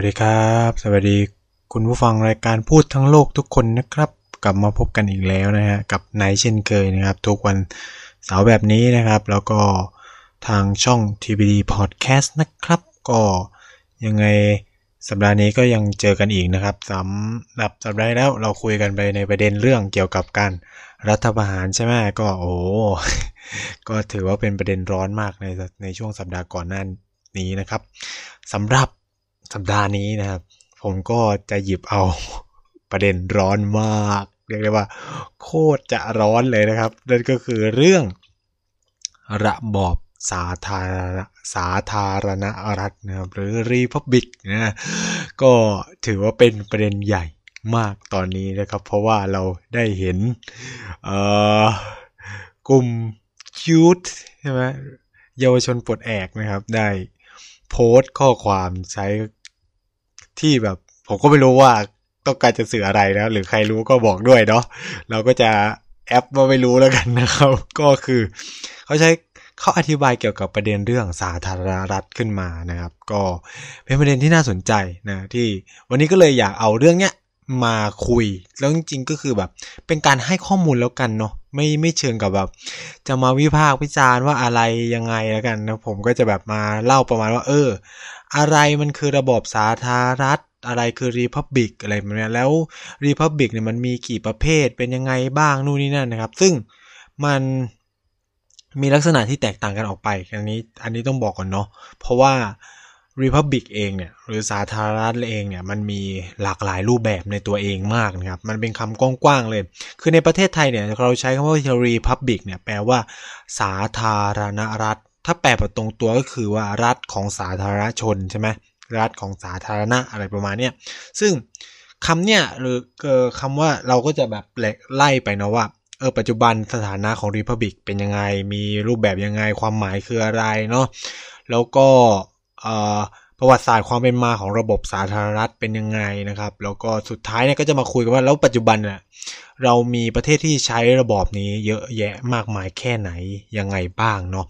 วัสดีครับ สวัสดีคุณผู้ฟังรายการพูดทั้งโลกทุกคนนะครับ กลับมาพบกันอีกแล้วนะฮะกับไนเช่นเคยนะครับ ทุกวันเสาร์แบบนี้นะครับ แล้วก็ทางช่อง TBD Podcast นะครับ ก็ยังไงสัปดาห์นี้ก็ยังเจอกันอีกนะครับสำหรับสัปดาห์แล้วเราคุยกันไปในประเด็นเรื่องเกี่ยวกับการรัฐประหารใช่ไหมก็โอ้ก็ถือว่าเป็นประเด็นร้อนมากในในช่วงสัปดาห์ก่อนหน้านี้นะครับสำหรับ สัปดาห์นี้นะครับ ผมก็จะหยิบเอาประเด็นร้อนมาก เรียกได้ว่า โคตรจะร้อนเลยนะครับ นั่นก็คือเรื่องระบอบสาธารณสาธารณรัฐนะครับหรือรีพับบิกนะก็ถือว่าเป็นประเด็นใหญ่มากตอนนี้นะครับ เพราะว่าเราได้เห็นกลุ่มคิวตใช่ไหมเยาวชนปลดแอกนะครับ ได้โพสต์ข้อความใช้ ที่แบบผมก็ไม่รู้ว่าต้องการจะสื่ออะไรนะ หรือใครรู้ก็บอกด้วยเนาะเราก็จะแอปว่าไม่รู้แล้วกันนะครับ ก็คือเขาใช้เขาอธิบายเกี่ยวกับประเด็นเรื่องสาธารณรัฐขึ้นมานะครับ ก็เป็นประเด็นที่น่าสนใจนะที่วันนี้ก็เลยอยากเอาเรื่องเนี้ยมาคุย แล้วจริงๆก็คือแบบ เป็นการให้ข้อมูลแล้วกันเนาะไม่ไม่เชิงกับแบบ จะมาวิพากษ์วิจารณ์ว่าอะไรยังไงแล้วกันนะผมก็จะแบบมาเล่าประมาณว่า เออ อะไรมันคือระบบสาธารณรัฐ อะไรคือรีพับบิกอะไรแบบนี้แล้วรีพับบิกเนี่ยมันมีกี่ประเภทเป็นยังไงบ้างนู่นนี่นั่นนะครับ ซึ่งมันมีลักษณะที่แตกต่างกันออกไป อันนี้อันนี้ต้องบอกก่อนเนาะเพราะว่า Republic เองเนี่ยหรือสาธารณรัฐเองเนี่ยมันมีหลากหลายรูปแบบในตัวเองมากนะครับ มันเป็นคำกว้างๆเลย คือในประเทศไทยเนี่ยเราใช้คำว่า Republic เนี่ยแปลว่า สาธารณรัฐ ถ้าแปลแบบตรงตัวก็คือว่ารัฐของสาธารณชนใช่ไหมรัฐของสาธารณะอะไรประมาณเนี้ยซึ่งคำเนี่ยหรือคำว่าเราก็จะแบบไล่ไปนะว่าเออปัจจุบันสถานะของรีพับบิกเป็นยังไง มีรูปแบบยังไงความหมายคืออะไรเนาะแล้วก็ประวัติศาสตร์ความเป็นมาของระบบสาธารณรัฐเป็นยังไงนะครับ แล้วก็สุดท้ายเนี่ยก็จะมาคุยกันว่าแล้วปัจจุบันเนี่ยเรามีประเทศที่ใช้ระบอบนี้เยอะแยะมากมายแค่ไหนยังไงบ้างเนาะ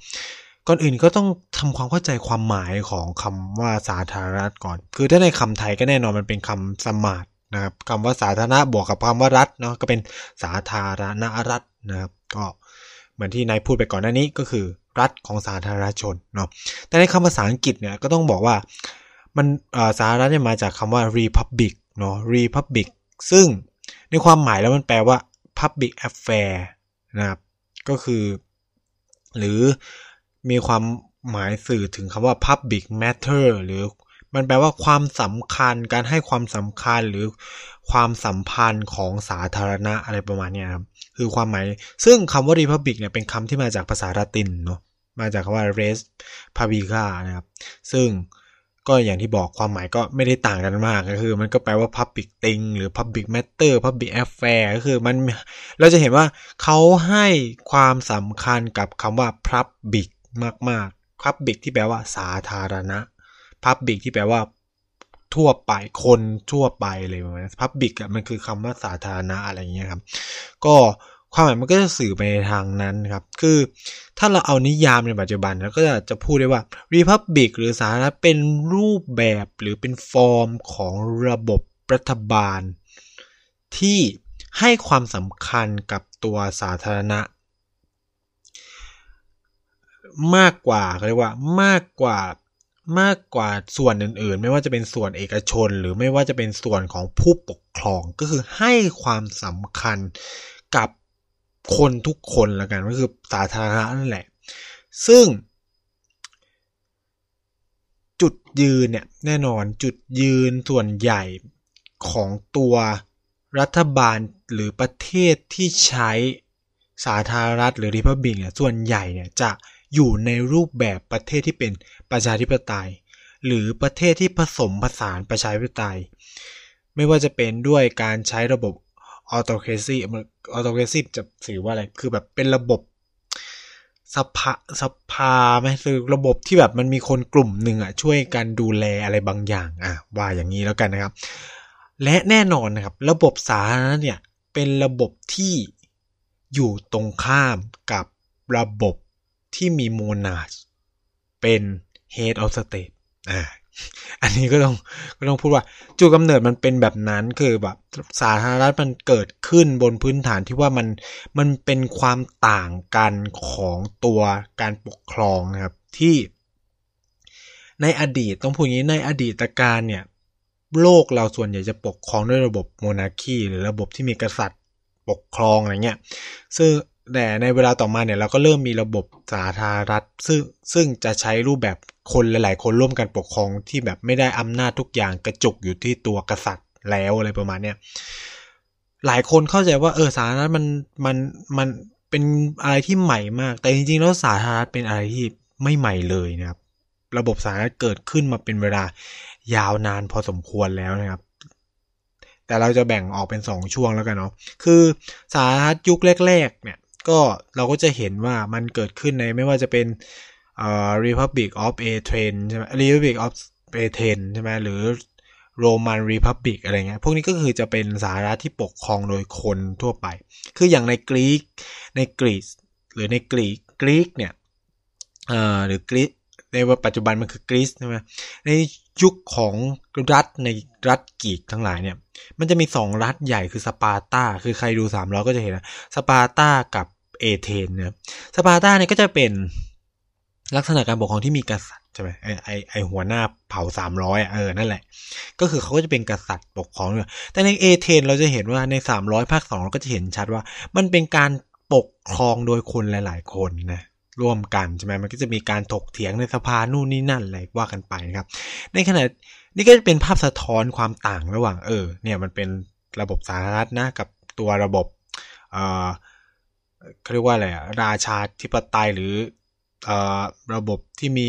ก่อนอื่นก็ต้องทำความเข้าใจความหมายของคำว่าสาธารณรัฐก่อน คือถ้าในคำไทยก็แน่นอนมันเป็นคำสมาร์ทนะครับคำว่าสาธารณะบวกกับคำว่ารัฐเนาะก็เป็นสาธารณรัฐนะครับก็เหมือนที่นายพูดไปก่อนหน้านี้ก็คือรัฐของสาธารณชนเนาะแต่ในคำภาษาอังกฤษเนี่ยก็ต้องบอกว่ามันสาธารณรัฐเนี่ยมาจากคำว่า republic เนาะ republic ซึ่งในความหมายแล้วมันแปลว่า public affair นะครับก็คือ หรือ มีความหมายสื่อถึงคำว่า public matter หรือมันแปลว่าความสำคัญการให้ความสำคัญหรือความสัมพันธ์ของสาธารณะอะไรประมาณนี้ครับ คือความหมาย ซึ่งคำว่า republic เนี่ยเป็นคำที่มาจากภาษาละตินเนาะมาจากคำว่า res publica นะครับ ซึ่งก็อย่างที่บอกความหมายก็ไม่ได้ต่างกันมากก็คือ มันก็แปลว่า public thing หรือ public matter public affair ก็คือมันเราจะเห็นว่าเขาให้ความสำคัญกับคำว่า public มากๆ public ที่แปลว่าสาธารณะ public ที่แปลว่าทั่วไปคนทั่วไปเลยประมาณนั้น public อะมันคือคำว่าสาธารณะอะไรเงี้ยครับ ก็ความหมายมันก็จะสื่อไปในทางนั้นครับ คือถ้าเราเอานิยามในปัจจุบันเราก็จะจะพูดได้ว่า Republic หรือสาธารณรัฐเป็นรูปแบบหรือเป็นฟอร์มของระบบรัฐบาล ที่ให้ความสำคัญกับตัวสาธารณะ มากกว่าเรียกว่ามากกว่ามากกว่าส่วนอื่นๆ ไม่ว่าจะเป็นส่วนเอกชน หรือไม่ว่าจะเป็นส่วนของผู้ปกครองก็คือให้ความสำคัญกับคนทุกคนละกันก็คือสาธารณะนั่นแหละ ซึ่ง จุดยืนเนี่ยแน่นอนจุดยืนส่วนใหญ่ของตัวรัฐบาลหรือประเทศที่ใช้สาธารณรัฐหรือ republic เนี่ยส่วนใหญ่เนี่ยจะ อยู่ในรูปแบบประเทศที่เป็นประชาธิปไตย หรือประเทศที่ผสมผสานประชาธิปไตย ไม่ว่าจะเป็นด้วยการใช้ระบบ autocracy autocracy จะสื่อว่าอะไร คือแบบเป็นระบบสภาสภาไหมคือระบบที่แบบมันมีคนกลุ่มหนึ่งอะช่วยกันดูแลอะไรบางอย่างอะว่าอย่างนี้แล้วกันนะครับ และแน่นอนนะครับ ระบบสาธารณรัฐเนี่ยเป็นระบบที่อยู่ตรงข้ามกับระบบ ที่มีโมนาชเป็น head of state อ่าอันนี้ก็ต้องก็ต้องพูดว่าจุดกำเนิดมันเป็นแบบนั้นคือแบบสาธารณรัฐมันเกิดขึ้นบนพื้นฐานที่ว่ามันมันเป็นความต่างกันของตัวการปกครองนะครับที่ในอดีตต้องพูดอย่างนี้ในอดีตการเนี่ยโลกเราส่วนใหญ่จะปกครองด้วยระบบโมนาคีหรือระบบที่มีกษัตริย์ปกครองอะไรเงี้ยซึ่ง แต่ในเวลาต่อมาเนี่ยเราก็เริ่มมีระบบสาธารณรัฐซึ่งซึ่งจะใช้รูปแบบคนหลาย ๆ คนร่วมกันปกครองที่แบบไม่ได้อำนาจทุกอย่างกระจุกอยู่ที่ตัวกษัตริย์แล้วอะไรประมาณเนี้ยหลายคนเข้าใจว่าเออสาธารณรัฐมันมันมันเป็นอะไรที่ใหม่มาก แต่จริง ๆ แล้วสาธารณรัฐเป็นอะไรที่ไม่ใหม่เลยนะครับ ระบบสาธารณรัฐเกิดขึ้นมาเป็นเวลายาวนานพอสมควรแล้วนะครับ แต่เราจะแบ่งออกเป็นสองช่วงแล้วกันเนาะคือสาธารณรัฐยุคแรก ๆ เนี่ย ก็เราก็จะเห็นว่ามันเกิดขึ้นในไม่ว่าจะเป็นเอ่อ Republic of A Train ใช่ไหม Republic of A Train ใช่ไหมหรือ Roman Republic อะไรเงี้ยพวกนี้ก็คือจะเป็นสาระที่ปกครองโดยคนทั่วไป คืออย่างในกรีกในกรีซหรือในกรีกกรีกเนี่ยเอ่อหรือกรีก ในว่าปัจจุบันมันคือกรีซใช่ไหมในยุคของรัฐในรัฐกรีกทั้งหลายเนี่ย มันจะมีสองรัฐใหญ่คือสปาร์ตาคือใครดูสามร้อยก็จะเห็นนะสปาร์ตากับเอเธนส์เนี่ยสปาร์ตาเนี่ยก็จะเป็นลักษณะการปกครองที่มีกษัตริย์ใช่ไหมไอไอไอหัวหน้าเผ่าสามร้อยเออนั่นแหละ ก็คือเขาก็จะเป็นกษัตริย์ปกครองด้วยแต่ในเอเธนส์เราจะเห็นว่าในสามร้อยภาคสองเราก็จะเห็นชัดว่า มันเป็นการปกครองโดยคนหลาย ๆ คนนะ ร่วมกันใช่ไหมมันก็จะมีการถกเถียงในสภานู่นนี่นั่นอะไรว่ากันไปนะครับ ในขณะนี่ก็จะเป็นภาพสะท้อนความต่างระหว่างเออเนี่ยมันเป็นระบบสาธารณรัฐนะกับตัวระบบเออเขาเรียกว่าอะไรอะราชาธิปไตยหรือเออระบบที่มี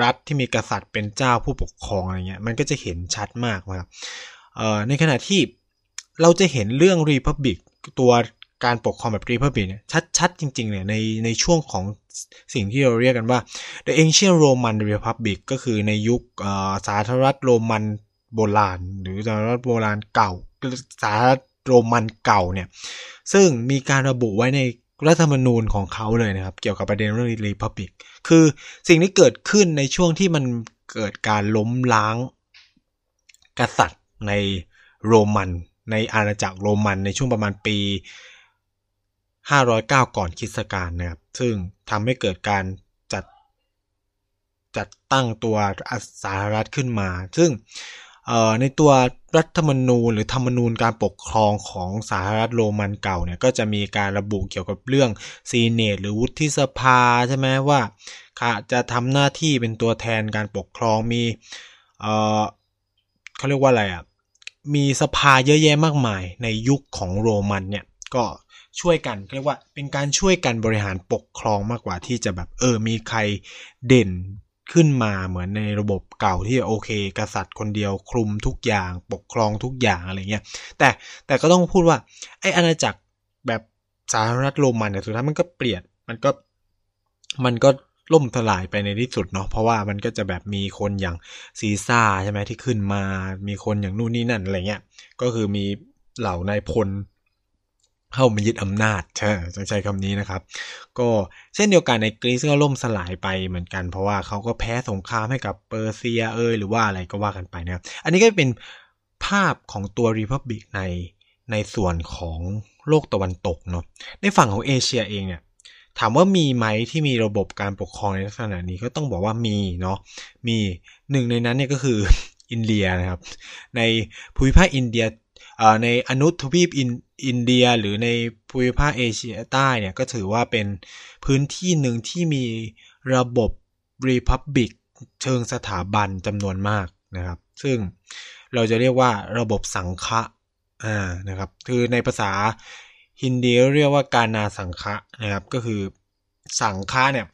รัฐที่มีกษัตริย์เป็นเจ้าผู้ปกครองอะไรเงี้ยมันก็จะเห็นชัดมากนะครับเออในขณะที่เราจะเห็นเรื่องรีพับบิกตัว การปกครองแบบรีพับบิกเนี่ยชัดๆจริงๆเนี่ยในในช่วงของสิ่งที่เราเรียกกันว่า the ancient Roman Republic ก็คือในยุคสาธารณรัฐโรมันโบราณ หรือสาธารณรัฐโบราณเก่าสาธารณรัฐโรมันเก่าเนี่ยซึ่งมีการระบุไว้ในรัฐธรรมนูญของเขาเลยนะครับ เกี่ยวกับประเด็นเรื่องรีพับบิกคือสิ่งที่เกิดขึ้นในช่วงที่มันเกิดการล้มล้างกษัตริย์ในโรมัน ในอาณาจักรโรมันในช่วงประมาณปี 509 ก่อนคริสตกาลนะครับ ซึ่งทำให้เกิดการจัดจัดตั้งตัวสาธารณรัฐขึ้นมา ซึ่งในตัวรัฐธรรมนูญหรือธรรมนูญการปกครองของสาธารณรัฐโรมันเก่าเนี่ยก็จะมีการระบุเกี่ยวกับเรื่องซีเนตหรือวุฒิสภาใช่ไหมว่าจะทำหน้าที่เป็นตัวแทนการปกครองมีเออเขาเรียกว่าอะไรอะมีสภาเยอะแยะมากมายในยุคของโรมันเนี่ยก็ ช่วยกันเรียกว่าเป็นการช่วยกันบริหารปกครองมากกว่าที่จะแบบเออมีใครเด่นขึ้นมาเหมือนในระบบเก่าที่โอเค กษัตริย์คนเดียวคลุมทุกอย่างปกครองทุกอย่างอะไรเงี้ยแต่แต่ก็ต้องพูดว่าไอ้อาณาจักรแบบสาธารณรัฐโรมันเนี่ยสุดท้ายมันก็เปลี่ยนมันก็มันก็ล่มสลายไปในที่สุดเนาะเพราะว่ามันก็จะแบบมีคนอย่างซีซ่าใช่ไหมที่ขึ้นมา มีคนอย่างนู่นนี่นั่นอะไรเงี้ยก็คือมีเหล่านายพล เข้ามายึดอำนาจใช่ต้องใช้คำนี้นะครับ ก็เช่นเดียวกันในกรีซก็ล่มสลายไปเหมือนกัน เพราะว่าเขาก็แพ้สงครามให้กับเปอร์เซียเอยหรือว่าอะไรก็ว่ากันไปนะครับ อันนี้ก็เป็นภาพของตัวรีพับบิกในในส่วนของโลกตะวันตกเนาะในฝั่งของเอเชียเองเนี่ยถามว่ามีไหมที่มีระบบการปกครองในลักษณะนี้ก็ต้องบอกว่ามีเนาะมีหนึ่งในนั้นเนี่ยก็คืออินเดียนะครับ ในภูมิภาคอินเดีย ในอนุทวีปอินเดียหรือในภูมิภาคเอเชียใต้เนี่ยก็ถือว่าเป็นพื้นที่หนึ่งที่มีระบบรีพับบิกเชิงสถาบันจำนวนมากนะครับ ซึ่งเราจะเรียกว่าระบบสังฆะอ่านะครับคือในภาษาฮินดีเรียกว่าการนาสังฆะนะครับ ก็คือสังฆะเนี่ย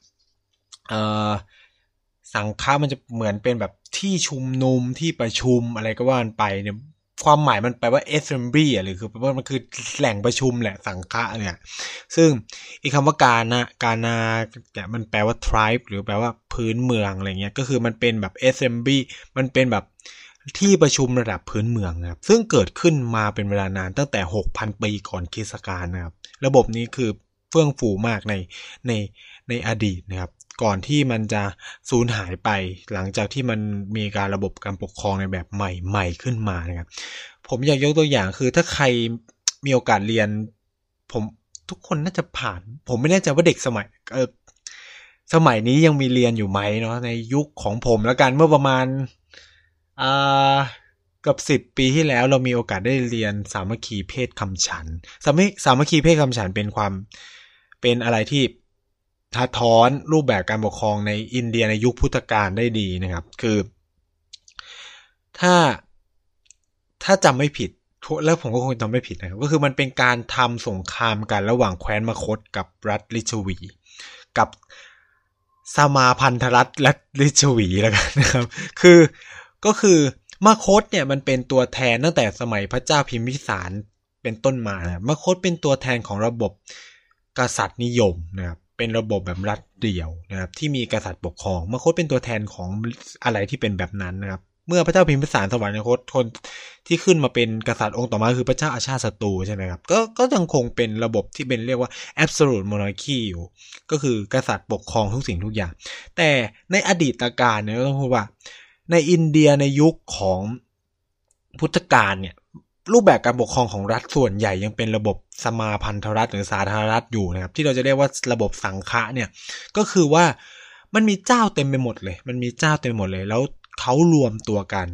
เอ่อสังฆะมันจะเหมือนเป็นแบบที่ชุมนุมที่ประชุมอะไรก็ว่ากันไปเนี่ย ความหมายมันแปลว่า assembly อะหรือคือแปลว่ามันคือแหล่งประชุมแหละสังฆะเนี่ย ซึ่งอีกคำว่าการนะการนาเนี่ยมันแปลว่า tribe หรือแปลว่าพื้นเมืองอะไรเงี้ยก็คือมันเป็นแบบ assembly มันเป็นแบบที่ประชุมระดับพื้นเมืองนะครับ ซึ่งเกิดขึ้นมาเป็นเวลานานตั้งแต่ 6,000 ปีก่อนคริสต์กาลนะครับ ระบบนี้คือเฟื่องฟูมากในในในอดีตนะครับ ก่อนที่มันจะสูญหายไป หลังจากที่มันมีการระบบการปกครองในแบบใหม่ๆขึ้นมานะครับ ผมอยากยกตัวอย่างคือถ้าใครมีโอกาสเรียน ผมทุกคนน่าจะผ่าน ผมไม่แน่ใจว่าเด็กสมัยเออสมัยนี้ยังมีเรียนอยู่ไหมเนาะในยุคของผมแล้วกันเมื่อประมาณอ่ากับสิบปีที่แล้วเรามีโอกาสได้เรียนสามัคคีเพศคำฉันสามัคสามัคคีเพศคำฉันเป็นความเป็นอะไรที่ ทะท้อนรูปแบบการปกครองในอินเดียในยุคพุทธกาลได้ดีนะครับ คือ ถ้าถ้าจำไม่ผิดแล้วผมก็คงจำไม่ผิดนะครับก็คือมันเป็นการทำสงครามกันระหว่างแคว้นมคตกับรัฐลิชวี กับสมาพันธรัฐและลิชวีแล้วกันนะครับ คือก็คือมคตเนี่ยมันเป็นตัวแทนตั้งแต่สมัยพระเจ้าพิมพิสารเป็นต้นมานะมคตเป็นตัวแทนของระบบกษัตริย์นิยมนะครับ เป็นระบบแบบรัฐเดี่ยวนะครับที่มีกษัตริย์ปกครองมคตเป็นตัวแทนของอะไรที่เป็นแบบนั้นนะครับ เมื่อพระเจ้าพิมพิสารสวรรคตทนที่ขึ้นมาเป็นกษัตริย์องค์ต่อมาคือพระเจ้าอาชาติศัตรูใช่ไหมครับก็ก็ยังคงเป็นระบบที่เป็นเรียกว่า absolute monarchy อยู่ก็คือกษัตริย์ปกครองทุกสิ่งทุกอย่าง แต่ในอดีตการเนี่ยต้องพูดว่า ในอินเดียในยุคของพุทธกาลเนี่ย รูปแบบการปกครองของรัฐส่วนใหญ่ยังเป็นระบบสมาพันธรัฐหรือสาธารณรัฐอยู่นะครับ ที่เราจะเรียกว่าระบบสังฆะเนี่ยก็คือว่ามันมีเจ้าเต็มไปหมดเลย มันมีเจ้าเต็มไปหมดเลย แล้วเขารวมตัวกัน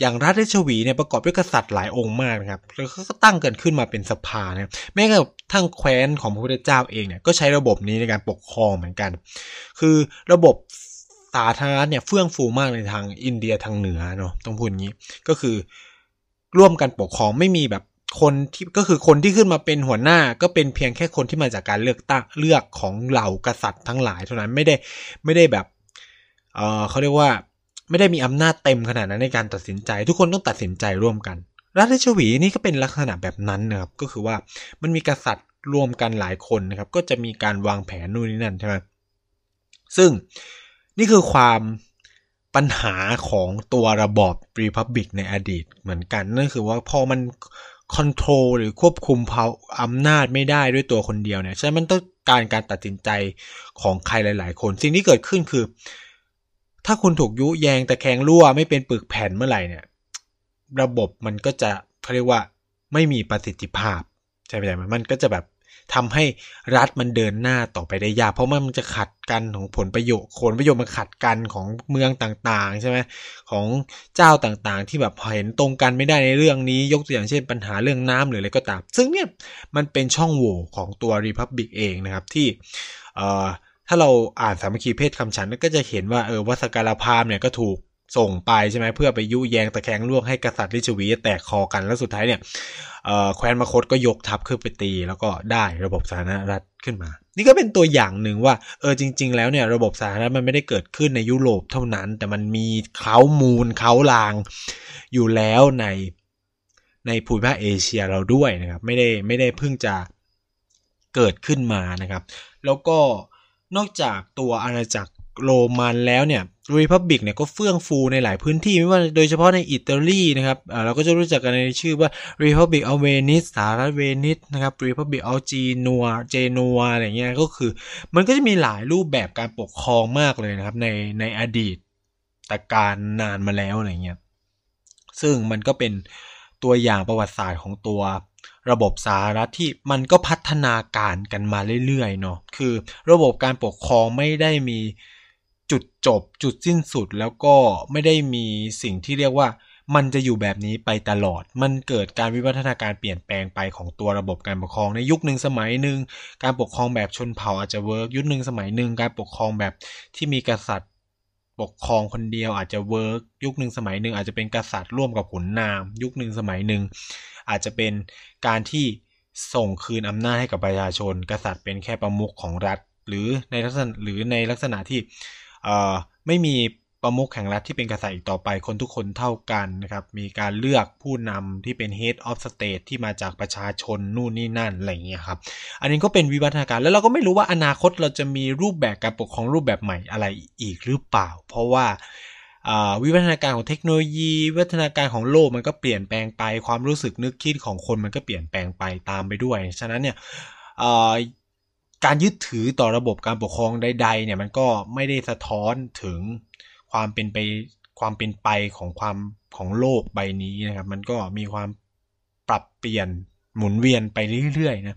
อย่างรัฐราชวีเนี่ยประกอบด้วยกษัตริย์หลายองค์มากนะครับแล้วก็ตั้งกันขึ้นมาเป็นสภานี่ยแม้กระทั่งแคว้นของพระพุทธเจ้าเองเนี่ยก็ใช้ระบบนี้ในการปกครองเหมือนกัน คือระบบสาธารณรัฐเนี่ยเฟื่องฟูมากในทางอินเดียทางเหนือเนาะต้องพูดอย่างนี้ก็คือ ร่วมกันปกครองไม่มีแบบคนที่ก็คือคนที่ขึ้นมาเป็นหัวหน้า ก็เป็นเพียงแค่คนที่มาจากการเลือกตั้งเลือกของเหล่ากษัตริย์ทั้งหลายเท่านั้นไม่ได้ไม่ได้แบบเออเขาเรียกว่าไม่ได้มีอำนาจเต็มขนาดนั้นในการตัดสินใจ ทุกคนต้องตัดสินใจร่วมกัน รัฐชวีนี่ก็เป็นลักษณะแบบนั้นนะครับก็คือว่ามันมีกษัตริย์รวมกันหลายคนนะครับ ก็จะมีการวางแผนนู่นนี่นั่นใช่ไหมซึ่งนี่คือความ ปัญหาของตัวระบอบรีพับบิกในอดีตเหมือนกัน นั่นคือว่าพอมันคอนโทรลหรือควบคุมเผาอำนาจไม่ได้ด้วยตัวคนเดียวเนี่ยฉะนั้นมันต้องการการตัดสินใจของใครหลาย ๆ คน สิ่งที่เกิดขึ้นคือ ถ้าคุณถูกยุแยงแต่แข็งรั่วไม่เป็นปึกแผ่นเมื่อไหร่เนี่ย ระบบมันก็จะเขาเรียกว่าไม่มีประสิทธิภาพใช่ไหมมันก็จะแบบ ทำให้รัฐมันเดินหน้าต่อไปได้ยาก เพราะมันจะขัดกันของผลประโยชน์ผลประโยชน์มันขัดกันของเมืองต่างๆใช่ไหมของเจ้าต่างๆ ที่แบบเห็นตรงกันไม่ได้ในเรื่องนี้ ยกตัวอย่างเช่นปัญหาเรื่องน้ำหรืออะไรก็ตาม ซึ่งเนี่ยมันเป็นช่องโหว่ของตัวรีพับบิกเองนะครับที่เอ่อถ้าเราอ่านสามัคคีเพศคำฉันก็จะเห็นว่าเออวัสการพามเนี่ยก็ถูก ส่งไปใช่ไหมเพื่อไปยุแยงตะแคงล่วงให้กษัตริย์ลิชวีแตกคอกันแล้วสุดท้ายเนี่ยแคว้นมคตก็ยกทัพขึ้นไปตี แล้วก็ได้ระบบสาธารณรัฐขึ้นมา นี่ก็เป็นตัวอย่างหนึ่งว่าเออจริง ๆ แล้วเนี่ยระบบสาธารณรัฐมันไม่ได้เกิดขึ้นในยุโรปเท่านั้น แต่มันมีเขามูลเขาลางอยู่แล้วในในภูมิภาคเอเชียเราด้วยนะครับ ไม่ได้ไม่ได้เพิ่งจะเกิดขึ้นมานะครับ แล้วก็นอกจากตัวอาณาจักร โรมันแล้วเนี่ยรีพับบิกเนี่ยก็เฟื่องฟูในหลายพื้นที่ไม่ว่าโดยเฉพาะในอิตาลีนะครับเราก็จะรู้จักกันในชื่อว่า Republic of Venice สารัฐเวนิสนะครับ Republic of Genoa เจนัวอะไรเงี้ยก็คือ มันก็จะมีหลายรูปแบบการปกครองมากเลยนะครับในในอดีตแต่การนานมาแล้วอะไรเงี้ยซึ่งมันก็เป็นตัวอย่างประวัติศาสตร์ของตัวระบบสารัฐที่มันก็พัฒนาการกันมาเรื่อยๆเนาะคือระบบการปกครองไม่ได้มี จุดจบจุดสิ้นสุดแล้วก็ไม่ได้มีสิ่งที่เรียกว่ามันจะอยู่แบบนี้ไปตลอด มันเกิดการวิวัฒนาการเปลี่ยนแปลงไปของตัวระบบการปกครอง ในยุคหนึ่งสมัยหนึ่งการปกครองแบบชนเผ่าอาจจะ work ยุคหนึ่งสมัยหนึ่งการปกครองแบบที่มีกษัตริย์ปกครองคนเดียวอาจจะ work ยุคหนึ่งสมัยหนึ่งอาจจะเป็นกษัตริย์ร่วมกับขุนนาง ยุคหนึ่งสมัยหนึ่งอาจจะเป็นการที่ส่งคืนอำนาจให้กับประชาชน กษัตริย์เป็นแค่ประมุขของรัฐ หรือในลักษณะหรือในลักษณะที่ ไม่มีประมุขแห่งรัฐที่เป็นกษัตริย์อีกต่อไป คนทุกคนเท่ากันนะครับ มีการเลือกผู้นำที่เป็น head of state ที่มาจากประชาชนนู่นนี่นั่นอะไรอย่างเงี้ยครับ อันนี้ก็เป็นวิวัฒนาการ แล้วเราก็ไม่รู้ว่าอนาคตเราจะมีรูปแบบการปกครองรูปแบบใหม่อะไรอีกหรือเปล่า เพราะว่าวิวัฒนาการของเทคโนโลยี วิวัฒนาการของโลกมันก็เปลี่ยนแปลงไป ความรู้สึกนึกคิดของคนมันก็เปลี่ยนแปลงไปตามไปด้วย ฉะนั้นเนี่ย การยึดถือต่อระบบการปกครองใด ๆ เนี่ยมันก็ไม่ได้สะท้อนถึงความเป็นไปความเป็นไปของความของโลกใบนี้นะครับ มันก็มีความปรับเปลี่ยนหมุนเวียนไปเรื่อยๆนะ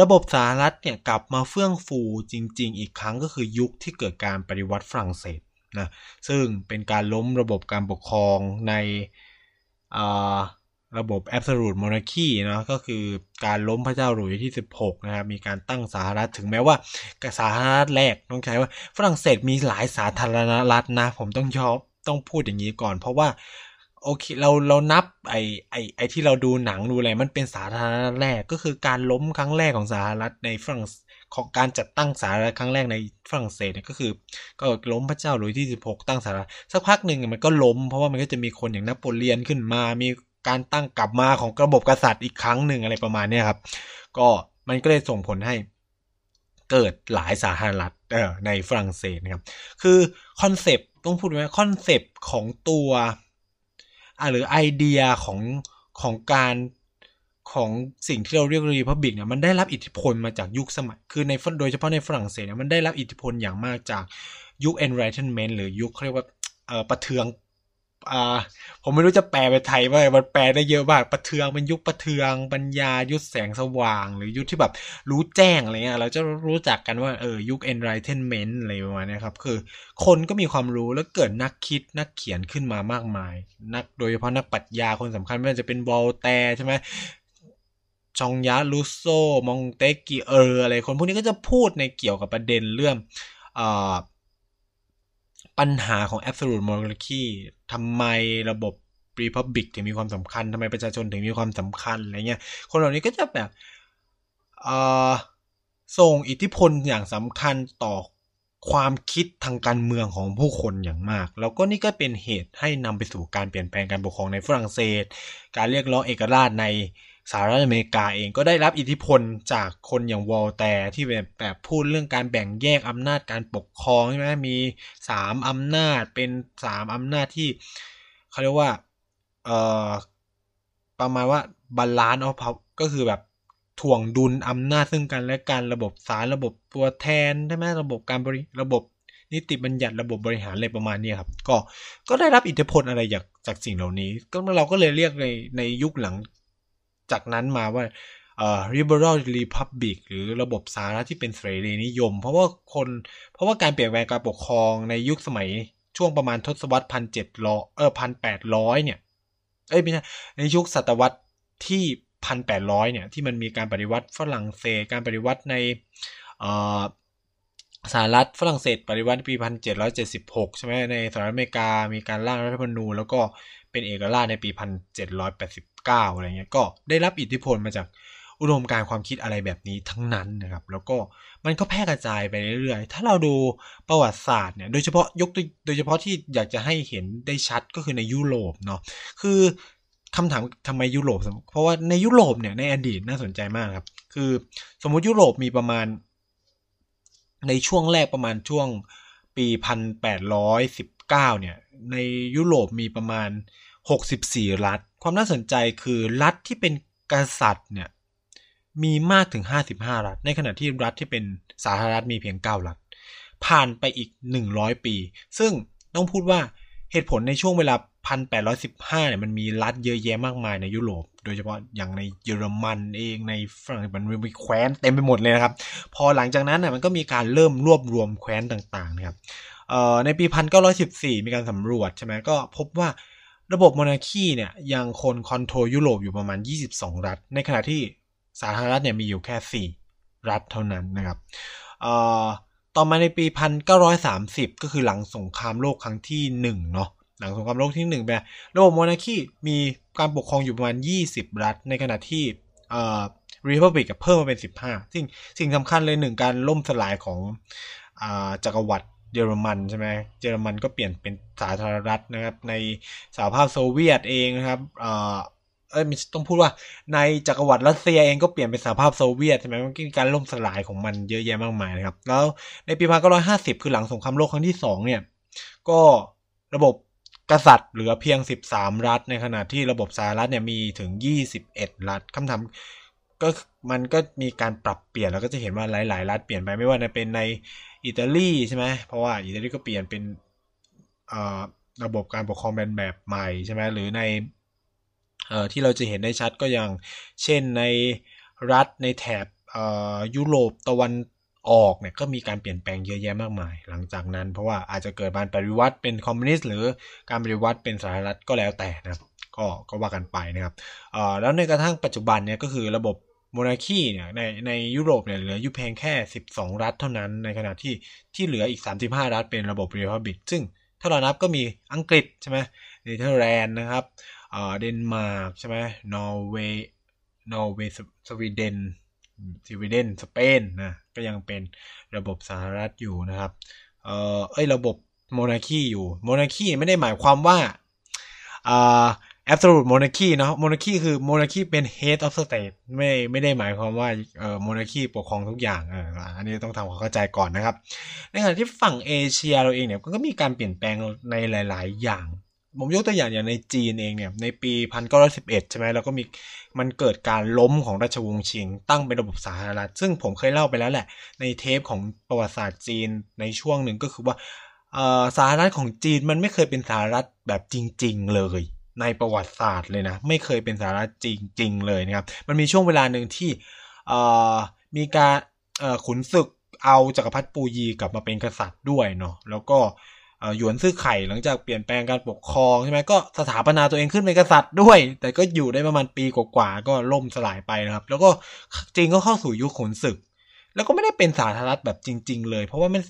ระบบสหรัฐเนี่ยกลับมาเฟื่องฟูจริง ๆ อีกครั้งก็คือยุคที่เกิดการปฏิวัติฝรั่งเศสนะซึ่งเป็นการล้มระบบการปกครองใน ระบบ absolute monarchy นะก็คือการล้มพระเจ้าหลุยที่ 16 นะครับ มีการตั้งสาธารณรัฐถึงแม้ว่าสาธารณรัฐแรกต้องใช้ว่าฝรั่งเศสมีหลายสาธารณรัฐนะ ผมต้องยอมต้องพูดอย่างนี้ก่อน เพราะว่าโอเคเราเรานับไอไอไอที่เราดูหนังดูอะไรมันเป็นสาธารณรัฐแรกก็คือการล้มครั้งแรกของสหรัฐในฝรั่งของการจัดตั้งสาธารณรัฐครั้งแรกในฝรั่งเศสเนี่ยก็คือ ก็ล้มพระเจ้าหลุยที่ 16 ตั้งสาธารณรัฐสักพักหนึ่งมันก็ล้มเพราะว่ามันก็จะมีคนอย่างนโปเลียนขึ้นมามี การตั้งกลับมาของระบบกษัตริย์อีกครั้งหนึ่งอะไรประมาณนี้ครับ ก็มันก็เลยส่งผลให้เกิดหลายสาธารณรัฐในฝรั่งเศสนะครับ คือ concept ต้องพูดไหม concept ของตัวอ่าหรือไอเดียของของการของสิ่งที่เราเรียก republic เนี่ยมันได้รับอิทธิพลมาจากยุคสมัย คือในโดยเฉพาะในฝรั่งเศสเนี่ยมันได้รับอิทธิพลอย่างมากจากยุค Enlightenment หรือยุคเขาเรียกว่าเอ่อประเทือง อ่าผมไม่รู้จะแปลเป็นไทยว่ามันแปลได้เยอะมากประเทืองเป็นยุคประเทือง ปัญญายุคแสงสว่าง หรือยุคที่แบบรู้แจ้งอะไรเงี้ยเราจะรู้จักกันว่าเออยุค enlightenment อะไรประมาณนี้ครับ คือ คนก็มีความรู้แล้วเกิดนักคิดนักเขียนขึ้นมามากมาย นักโดยเฉพาะนักปรัชญาคนสำคัญไม่ว่าจะเป็นบอลแตใช่ไหมชองยาลูโซมองเตกิเอออะไรคนพวกนี้ก็จะพูดในเกี่ยวกับประเด็นเรื่องอ่า ปัญหาของ absolute monarchy ทำไมระบบ republic ถึงมีความสำคัญทำไมประชาชนถึงมีความสำคัญอะไรเงี้ย คนเหล่านี้ก็จะแบบส่งอิทธิพลอย่างสำคัญต่อความคิดทางการเมืองของผู้คนอย่างมาก แล้วก็นี่ก็เป็นเหตุให้นำไปสู่การเปลี่ยนแปลงการปกครองในฝรั่งเศส การเรียกร้องเอกราชใน สหรัฐอเมริกาเองก็ได้รับอิทธิพลจากคนอย่างวอลแตร์ที่แบบแบบพูดเรื่องการแบ่งแยกอำนาจการปกครองใช่ไหมมีสามอำนาจเป็นสามอำนาจที่เขาเรียกว่าเอ่อประมาณว่า balance เอาก็คือแบบถ่วงดุลอำนาจซึ่งกันและกันระบบศาลระบบตัวแทนใช่ไหมระบบการบริระบบนิติบัญญัติระบบบริหารอะไรประมาณนี้ครับก็ก็ได้รับอิทธิพลอะไรจากจากสิ่งเหล่านี้ ก็เราก็เลยเรียกในในยุคหลัง จากนั้นมาว่าเอ่อ liberal republic หรือระบบสาธารณที่เป็นเสรีนิยม เพราะว่าคนเพราะว่าการเปลี่ยนแปลงการปกครองในยุคสมัยช่วงประมาณทศวรรษพันเจ็ดร้อยเออพันแปดร้อยเนี่ยเอ้ยไม่ใช่ในยุคศตวรรษที่พันแปดร้อยเนี่ยที่มันมีการปฏิวัติฝรั่งเศสการปฏิวัติในเอ่อสหรัฐฝรั่งเศสปฏิวัติปีพันเจ็ดร้อยเจ็ดสิบหกใช่ไหมในสหรัฐอเมริกามีการร่างรัฐธรรมนูญแล้วก็เป็นเอกราชในปีพั นเจ็ดร้อยแปดสิบ9อะไรเงี้ยก็ได้รับอิทธิพลมาจากอุดมการความคิดอะไรแบบนี้ทั้งนั้นนะครับ แล้วก็มันก็แพร่กระจายไปเรื่อยๆ ถ้าเราดูประวัติศาสตร์เนี่ยโดยเฉพาะยกโดยเฉพาะที่อยากจะให้เห็นได้ชัดก็คือในยุโรปเนาะคือคำถามทำไมยุโรป เพราะว่าในยุโรปเนี่ยในอดีตน่าสนใจมากครับ คือสมมุติยุโรปมีประมาณ ในช่วงแรกประมาณช่วงปีพันแปดร้อยสิบเก้าเนี่ย ในยุโรปมีประมาณ 64 รัฐ ความน่าสนใจคือรัฐที่เป็นกษัตริย์เนี่ยมีมากถึง 55 รัฐ ในขณะที่รัฐที่เป็นสาธารณรัฐมีเพียง 9 รัฐ ผ่านไปอีก 100 ปี ซึ่งต้องพูดว่าเหตุผลในช่วงเวลา 1815 เนี่ยมันมีรัฐเยอะแยะมากมายในยุโรป โดยเฉพาะอย่างในเยอรมันเองในฝรั่งเศสมันมีแคว้นเต็มไปหมดเลยนะครับ พอหลังจากนั้นน่ยมันก็มีการเริ่มรวบรวมแคว้นต่างๆนะครับในปี 1914 มีการสำรวจใช่ไหมก็พบว่า ระบบโมนาคีเนี่ยยังคนคอนโทรลยุโรปอยู่ประมาณ 22 รัฐ ในขณะที่สาธารณรัฐเนี่ยมีอยู่แค่ 4 รัฐเท่านั้นนะครับต่อมาในปี 1930 ก็คือหลังสงครามโลกครั้งที่ 1 เนาะหลังสงครามโลกที่1ไประบบโมนาคีมีการปกครองอยู่ประมาณ 20 รัฐ ในขณะที่เอ่อ Republic กับเพิ่มมาเป็น 15สิ่งสิ่งสำคัญเลยหนึ่งการล่มสลายของอ่าจักรวรรดิ เยอรมันใช่ไหมเยอรมันก็เปลี่ยนเป็นสาธารณรัฐนะครับ ในสหภาพโซเวียตเองนะครับเอ่อเอ้ยต้องพูดว่าในจักรวรรดิรัสเซียเองก็เปลี่ยนเป็นสหภาพโซเวียตใช่ไหมมันก็มีการล่มสลายของมันเยอะแยะมากมายนะครับ แล้วในปี1950คือหลังสงครามโลกครั้งที่2เนี่ย ก็ระบบกษัตริย์เหลือเพียง 13 รัฐ ในขณะที่ระบบสหรัฐเนี่ยมีถึง 21 รัฐคำถามก็มันก็มีการปรับเปลี่ยนแล้วก็จะเห็นว่าหลาย ๆ รัฐเปลี่ยนไปไม่ว่าจะเป็นใน อิตาลีใช่ไหมเพราะว่าอิตาลีก็เปลี่ยนเป็นระบบการปกครองแบบแบบใหม่ใช่ไหมหรือในที่เราจะเห็นได้ชัดก็อย่างเช่นในรัฐในแถบยุโรปตะวันออกเนี่ยก็มีการเปลี่ยนแปลงเยอะแยะมากมาย หลังจากนั้นเพราะว่าอาจจะเกิดการปฏิวัติเป็นคอมมิวนิสต์หรือการปฏิวัติเป็นสหรัฐก็แล้วแต่นะครับก็ก็ว่ากันไปนะครับแล้วในกระทั่งปัจจุบันเนี่ยก็คือระบบ monarchy เนี่ยในในยุโรปเนี่ยเหลืออยู่เพียงแค่ 12 รัฐเท่านั้น ในขณะที่ที่เหลืออีก 35 รัฐเป็นระบบ republic ซึ่งถ้าเรานับก็มีอังกฤษใช่ไหมเนเธอร์แลนด์นะครับเดนมาร์กใช่ไหมนอร์เวย์นอร์เวย์สวีเดนสวีเดนสเปนนะก็ยังเป็นระบบกษัตริย์อยู่นะครับเออเอ้ยระบบโมนาคีอยู่โมนาคีไม่ได้หมายความว่าอ่า absolute monarchy เนาะ monarchy คือ monarchy เป็น head of state ไม่ไม่ได้หมายความว่าเอ่อ monarchy ปกครองทุกอย่างเอออันนี้ต้องทำความเข้าใจก่อนนะครับ ในขณะที่ฝั่งเอเชียเราเองเนี่ยก็มีการเปลี่ยนแปลงในหลาย ๆ อย่าง ผมยกตัวอย่างอย่างในจีนเองเนี่ยในปี1911ใช่ไหมแล้วก็มีมันเกิดการล้มของราชวงศ์ชิง ตั้งเป็นระบบสาธารณรัฐซึ่งผมเคยเล่าไปแล้วแหละ ในเทปของประวัติศาสตร์จีนในช่วงหนึ่งก็คือว่าสาธารณรัฐของจีนมันไม่เคยเป็นสาธารณรัฐแบบจริง ๆ เลย ในประวัติศาสตร์เลยนะ ไม่เคยเป็นสาระจริง ๆ เลยนะครับ มันมีช่วงเวลาหนึ่งที่มีการขุนศึกเอาจักรพรรดิปูยีกลับมาเป็นกษัตริย์ด้วยเนาะแล้วก็หยวนซื่อไข่หลังจากเปลี่ยนแปลงการปกครองใช่ไหมก็สถาปนาตัวเองขึ้นเป็นกษัตริย์ด้วย แต่ก็อยู่ได้ประมาณปีกว่าๆก็ล่มสลายไปนะครับ แล้วก็จริงก็เข้าสู่ยุคขุนศึก แล้วก็ไม่ได้เป็นสาธารณรัฐแบบจริง ๆ เลย เพราะว่าไม่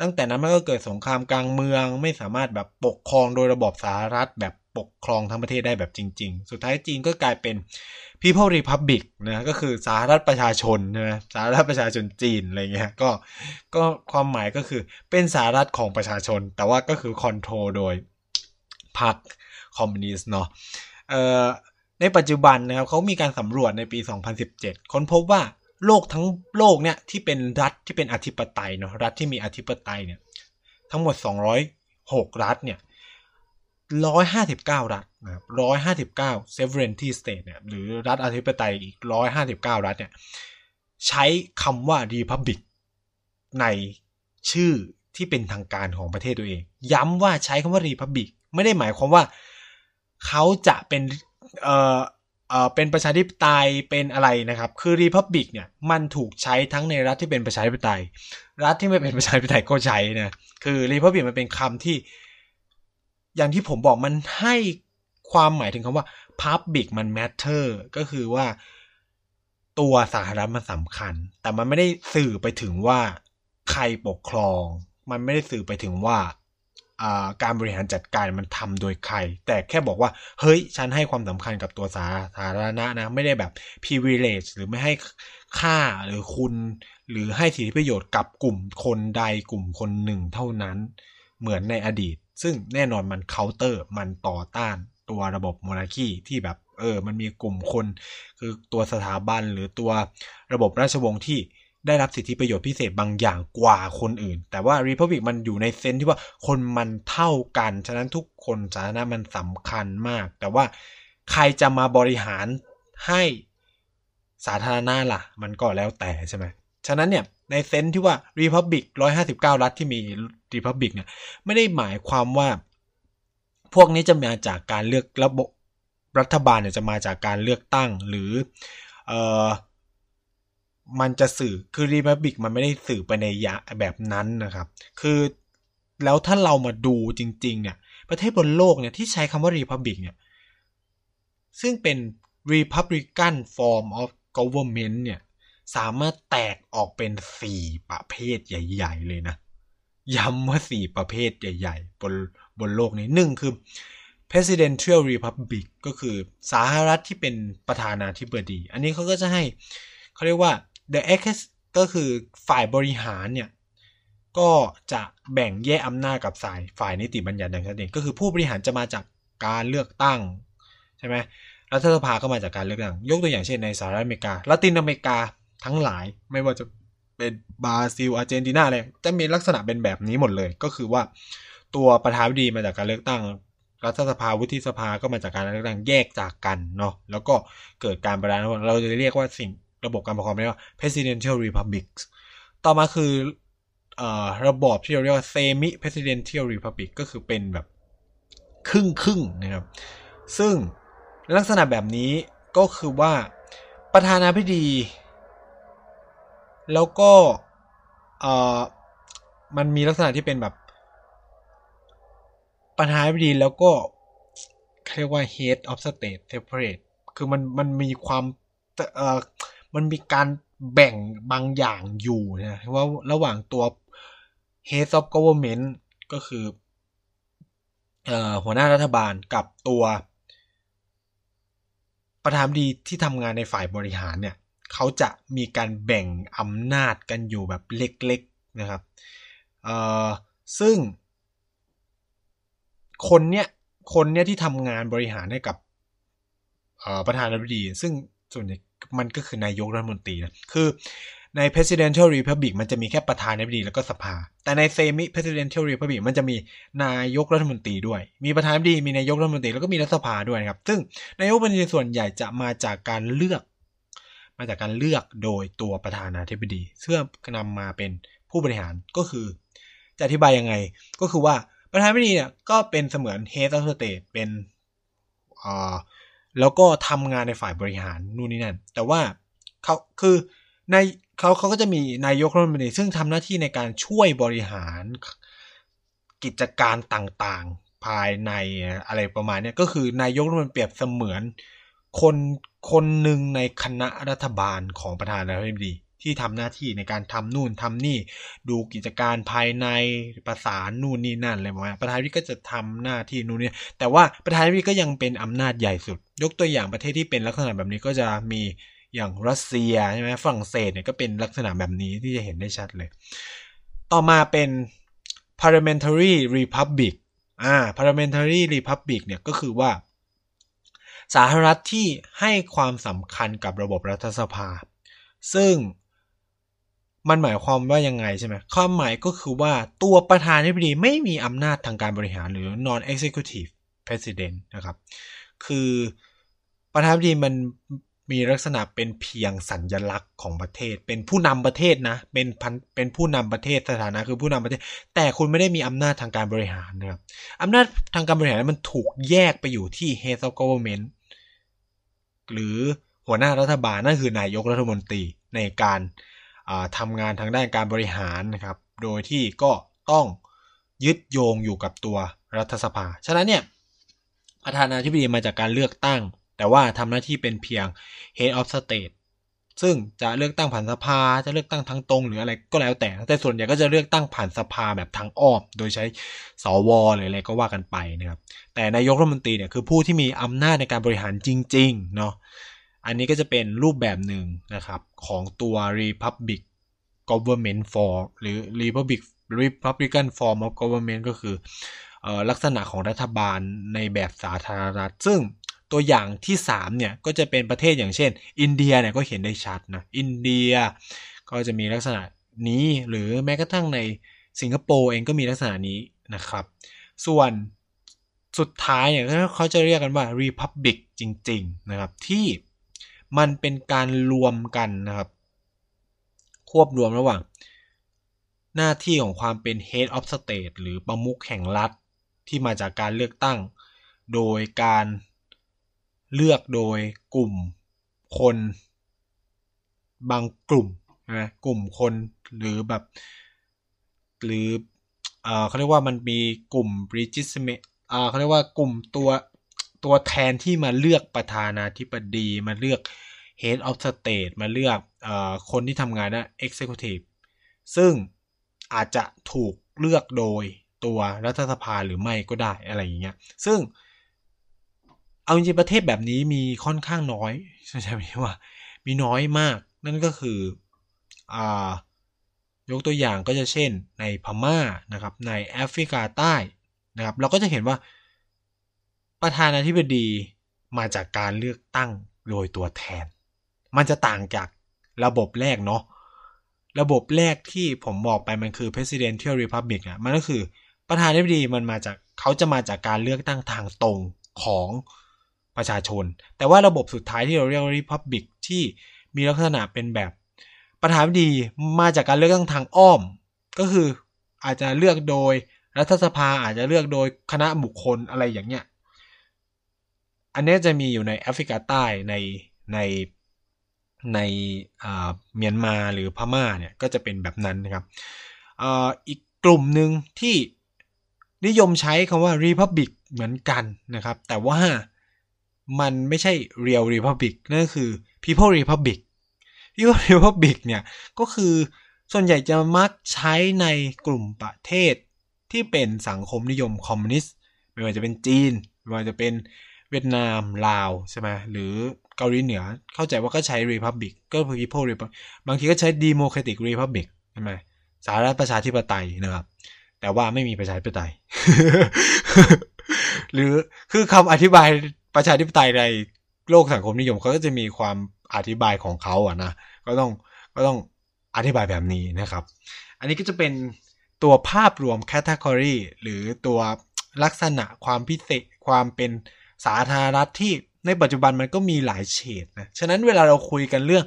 ตั้งแต่นั้นมันก็เกิดสงครามกลางเมือง ไม่สามารถแบบปกครองโดยระบบสาธารณรัฐแบบ ปกครองทั้งประเทศได้แบบจริง ๆ สุดท้ายจีนก็กลายเป็น People Republic นะก็คือสาธารณประชาชนนะสาธารณประชาชนจีนอะไรเงี้ยก็ก็ความหมายก็คือเป็นสาธารณของประชาชน แต่ว่าก็คือ control โดยพรรคคอมมิวนิสต์เนาะเอ่อในปัจจุบันนะครับเขามีการสำรวจในปี 2017 ค้นพบว่าโลกทั้งโลกเนี่ยที่เป็นรัฐที่เป็นอธิปไตยเนาะรัฐที่มีอธิปไตยเนี่ยทั้งหมด 206 รัฐเนี่ย ร้อยห้าสิบเก้ารัฐนะครับร้อยห้าสิบเก้า sovereignty state เนี่ยหรือรัฐอธิปไตยอีกร้อยห้าสิบเก้ารัฐเนี่ยใช้คำว่า republic ในชื่อที่เป็นทางการของประเทศตัวเอง ย้ำว่าใช้คำว่า republic ไม่ได้หมายความว่าเขาจะเป็นเอ่อเอ่อเป็นประชาธิปไตยเป็นอะไรนะครับ คือ republic เนี่ยมันถูกใช้ทั้งในรัฐที่เป็นประชาธิปไตย รัฐที่ไม่เป็นประชาธิปไตยก็ใช้นะคือ republic มันเป็นคำที่ อย่างที่ผมบอกมันให้ความหมายถึงคำว่า public มัน matter ก็คือว่าตัวสาธารณมันสำคัญ แต่มันไม่ได้สื่อไปถึงว่าใครปกครอง มันไม่ได้สื่อไปถึงว่าการบริหารจัดการมันทำโดยใคร แต่แค่บอกว่า เฮ้ย ฉันให้ความสำคัญกับตัวสาธารณะนะ ไม่ได้แบบ privilege หรือไม่ให้ค่าหรือคุณ หรือให้สิทธิประโยชน์กับกลุ่มคนใดกลุ่มคนหนึ่งเท่านั้น เหมือนในอดีต ซึ่งแน่นอนมันเคาน์เตอร์มันต่อต้านตัวระบบโมนาคีที่แบบเออมันมีกลุ่มคน คือตัวสถาบันหรือตัวระบบราชวงศ์ที่ได้รับสิทธิประโยชน์พิเศษบางอย่างกว่าคนอื่น แต่ว่า Republic มันอยู่ในเซนที่ว่าคนมันเท่ากัน ฉะนั้นทุกคนสาธารณะมันสำคัญมาก แต่ว่าใครจะมาบริหารให้สาธารณะล่ะ มันก็แล้วแต่ใช่ไหม ฉะนั้นเนี่ยในเซนที่ว่า Republic 159 รัฐที่มี Republic เนี่ยไม่ได้หมายความว่า พวกนี้จะมาจากการเลือกระบบรัฐบาลเนี่ยจะมาจากการเลือกตั้งหรือเออมันจะสื่อคือ Republic มันไม่ได้สื่อไปในยะแบบนั้นนะครับ คือแล้วถ้าเรามาดูจริง ๆ เนี่ย ประเทศบนโลกเนี่ยที่ใช้คำว่า Republic เนี่ย ซึ่งเป็น Republican form of government เนี่ย สามารถแตกออกเป็นสี่ประเภทใหญ่ ๆ เลยนะ ย้ำว่าสี่ประเภทใหญ่ ๆ บนบนโลกนี้หนึ่งคือ presidential republic ก็คือสาธารณรัฐที่เป็นประธานาธิบดี อันนี้เขาก็จะให้เขาเรียกว่า the ex ก็คือฝ่ายบริหารเนี่ย ก็จะแบ่งแยกอำนาจกับสายฝ่ายนิติบัญญัติอย่างชัดเจนก็คือผู้บริหารจะมาจากการเลือกตั้ง ใช่ไหมรัฐสภาก็มาจากการเลือกตั้ง ยกตัวอย่างเช่นในสหรัฐอเมริกา ละตินอเมริกาทั้งหลายไม่ว่าจะ เป็นบราซิลอาร์เจนตินาอะไรจะมีลักษณะเป็นแบบนี้หมดเลย ก็คือว่าตัวประธานาธิบดีมาจากการเลือกตั้ง รัฐสภาวุฒิสภาก็มาจากการเลือกตั้งแยกจากกันเนาะแล้วก็เกิดการประธานเราจะเรียกว่าสิ่งระบบการปกครองเรียกว่า presidential republics ต่อมาคือเอ่อระบอบที่เราเรียกว่า semi presidential republic ก็คือเป็นแบบครึ่งครึ่งนะครับ ซึ่งลักษณะแบบนี้ก็คือว่าประธานาธิบดี แล้วก็เอ่อมันมีลักษณะที่เป็นแบบประธานาธิบดีแล้วก็เรียกว่า head of state separate คือมันมันมีความเอ่อมันมีการแบ่งบางอย่างอยู่นะว่าระหว่างตัว head of government ก็คือเอ่อหัวหน้ารัฐบาลกับตัวประธานดีที่ทำงานในฝ่ายบริหารเนี่ย เขาจะมีการแบ่งอำนาจกันอยู่แบบเล็กๆนะครับซึ่ง คนเนี้ยคนเนี้ยที่ทำงานบริหารให้กับประธานาธิบดี ซึ่งส่วนใหญ่มันก็คือนายกรัฐมนตรีนะคือใน presidential republic มันจะมีแค่ประธานาธิบดีแล้วก็สภา แต่ใน semi presidential republic มันจะมีนายกรัฐมนตรีด้วย มีประธานาธิบดี มีนายกรัฐมนตรีแล้วก็มีรัฐสภาด้วยนะครับ ซึ่งนายกรัฐมนตรีส่วนใหญ่จะมาจากการเลือก มาจากการเลือกโดยตัวประธานาธิบดีเพื่อนำมาเป็นผู้บริหารก็คือ จะอธิบายยังไงก็คือว่าประธานาธิบดีเนี่ยก็เป็นเสมือน head of state เป็นอ่าแล้วก็ทำงานในฝ่ายบริหารนู่นนี่นั่น แต่ว่าเขาคือในเขาเขาก็จะมีนายกรัฐมนตรีซึ่งทำหน้าที่ในการช่วยบริหารกิจการต่างๆ ภายในอะไรประมาณนี้ก็คือนายกรัฐมนตรีเปรียบเสมือน คนคนหนึ่งในคณะรัฐบาลของประธานาธิบดี ที่ทำหน้าที่ในการทำนู่นทำนี่ดูกิจการภายในประสานนู่นนี่นั่นอะไรประมาณประธานาธิบดีก็จะทำหน้าที่นู่นนี่แต่ว่าประธานาธิบดีก็ยังเป็นอำนาจใหญ่สุด ยกตัวอย่างประเทศที่เป็นลักษณะแบบนี้ก็จะมีอย่างรัสเซียใช่ไหมฝรั่งเศสเนี่ยก็เป็นลักษณะแบบนี้ที่จะเห็นได้ชัดเลย ต่อมาเป็น parliamentary republic อ่า parliamentary republic เนี่ยก็คือว่า สาธารณรัฐที่ให้ความสำคัญกับระบบรัฐสภา ซึ่งมันหมายความว่ายังไงใช่ไหมความหมายก็คือว่าตัวประธานาธิบดีไม่มีอำนาจทางการบริหารหรือ non executive president นะครับ คือประธานาธิบดีมันมีลักษณะเป็นเพียงสัญญลักษณ์ของประเทศ เป็นผู้นำประเทศนะ เป็นพันเป็นผู้นำประเทศสถานะคือผู้นำประเทศ แต่คุณไม่ได้มีอำนาจทางการบริหารนะครับอำนาจทางการบริหารมันถูกแยกไปอยู่ที่ head of government หรือหัวหน้ารัฐบาลนั่นคือนายกรัฐมนตรีในการทำงานทางด้านการบริหารนะครับ โดยที่ก็ต้องยึดโยงอยู่กับตัวรัฐสภา ฉะนั้นเนี่ยประธานาธิบดีมาจากการเลือกตั้ง แต่ว่าทำหน้าที่เป็นเพียง head of state ซึ่งจะเลือกตั้งผ่านสภาจะเลือกตั้งทางตรงหรืออะไรก็แล้วแต่ แต่ส่วนใหญ่ก็จะเลือกตั้งผ่านสภาแบบทางอ้อม โดยใช้สวหรืออะไรก็ว่ากันไปนะครับ แต่นายกรัฐมนตรีเนี่ยคือผู้ที่มีอำนาจในการบริหารจริงๆเนาะ อันนี้ก็จะเป็นรูปแบบหนึ่งนะครับของตัว Republic Government Form หรือ Republic Republican Form of Government ก็คือลักษณะของรัฐบาลในแบบสาธารณรัฐซึ่ง ตัวอย่างที่3เนี่ยก็จะเป็นประเทศอย่างเช่น อินเดียเนี่ยก็เห็นได้ชัดนะอินเดียก็จะมีลักษณะนี้หรือแม้กระทั่งในสิงคโปร์เองก็มีลักษณะนี้นะครับ ส่วนสุดท้ายเนี่ยเขาจะเรียกกันว่า Republic จริง ๆ นะครับ ที่มันเป็นการรวมกันนะครับ ควบรวมระหว่าง หน้าที่ของความเป็น Head of State หรือประมุขแห่งรัฐที่มาจากการเลือกตั้ง โดยการ เลือกโดยกลุ่มคน บางกลุ่มนะกลุ่มคนหรือแบบ หรือเออเขาเรียกว่ามันมีกลุ่ม r e g i s m e อ่าเขาเรียกว่ากลุ่มตัวตัวแทนที่มาเลือกประธานาธิบดีมาเลือก head of state มาเลือกเอ่อคนที่ทำงานนะ executive ซึ่งอาจจะถูกเลือกโดยตัวรัฐสภาหรือไม่ก็ได้อะไรอย่างเงี้ย ซึ่ง เอาจริงๆประเทศแบบนี้มีค่อนข้างน้อยใช่ไหมว่า มีน้อยมาก นั่นก็คืออ่ายกตัวอย่างก็จะเช่นในพม่านะครับ ในแอฟริกาใต้นะครับ เราก็จะเห็นว่าประธานาธิบดีมาจากการเลือกตั้งโดยตัวแทน มันจะต่างจากระบบแรกเนาะระบบแรกที่ผมบอกไปมันคือ presidential republic อะมันก็คือประธานาธิบดีมันมาจากเขาจะมาจากการเลือกตั้งทางตรงของ ประชาชน แต่ว่าระบบสุดท้ายที่เราเรียกว่า republic ที่มีลักษณะเป็นแบบประธานาธิบดีมาจากการเลือกตั้งทางอ้อม ก็คืออาจจะเลือกโดยรัฐสภาอาจจะเลือกโดยคณะบุคคลอะไรอย่างเงี้ย อันนี้จะมีอยู่ในแอฟริกาใต้ในในในเมียนมาหรือพม่าเนี่ยก็จะเป็นแบบนั้นนะครับออีกกลุ่มหนึ่งที่นิยมใช้คำว่า Republic เหมือนกันนะครับ แต่ว่า มันไม่ใช่ Real Republic นั่นคือ People Republic People Republic เนี่ยก็คือส่วนใหญ่จะมักใช้ในกลุ่มประเทศที่เป็นสังคมนิยมคอมมิวนิสต์ไม่ว่าจะเป็นจีน ไม่ว่าจะเป็นเวียดนามลาวใช่ไหมหรือเกาหลีเหนือเข้าใจว่าก็ใช้ Republic ก็ People Republic บางทีก็ใช้ Democratic Republic ใช่ไหมสาธารณประชาธิปไตยนะครับ แต่ว่าไม่มีประชาธิปไตย หรือคือคำอธิบาย ประชาธิปไตยในโลกสังคมนิยมเขาก็จะมีความอธิบายของเขาอะนะก็ต้องก็ต้องอธิบายแบบนี้นะครับ อันนี้ก็จะเป็นตัวภาพรวมแคตตากรีหรือตัวลักษณะความพิเศษความเป็นสาธารณรัฐที่ในปัจจุบันมันก็มีหลายเฉดนะ ฉะนั้นเวลาเราคุยกันเรื่อง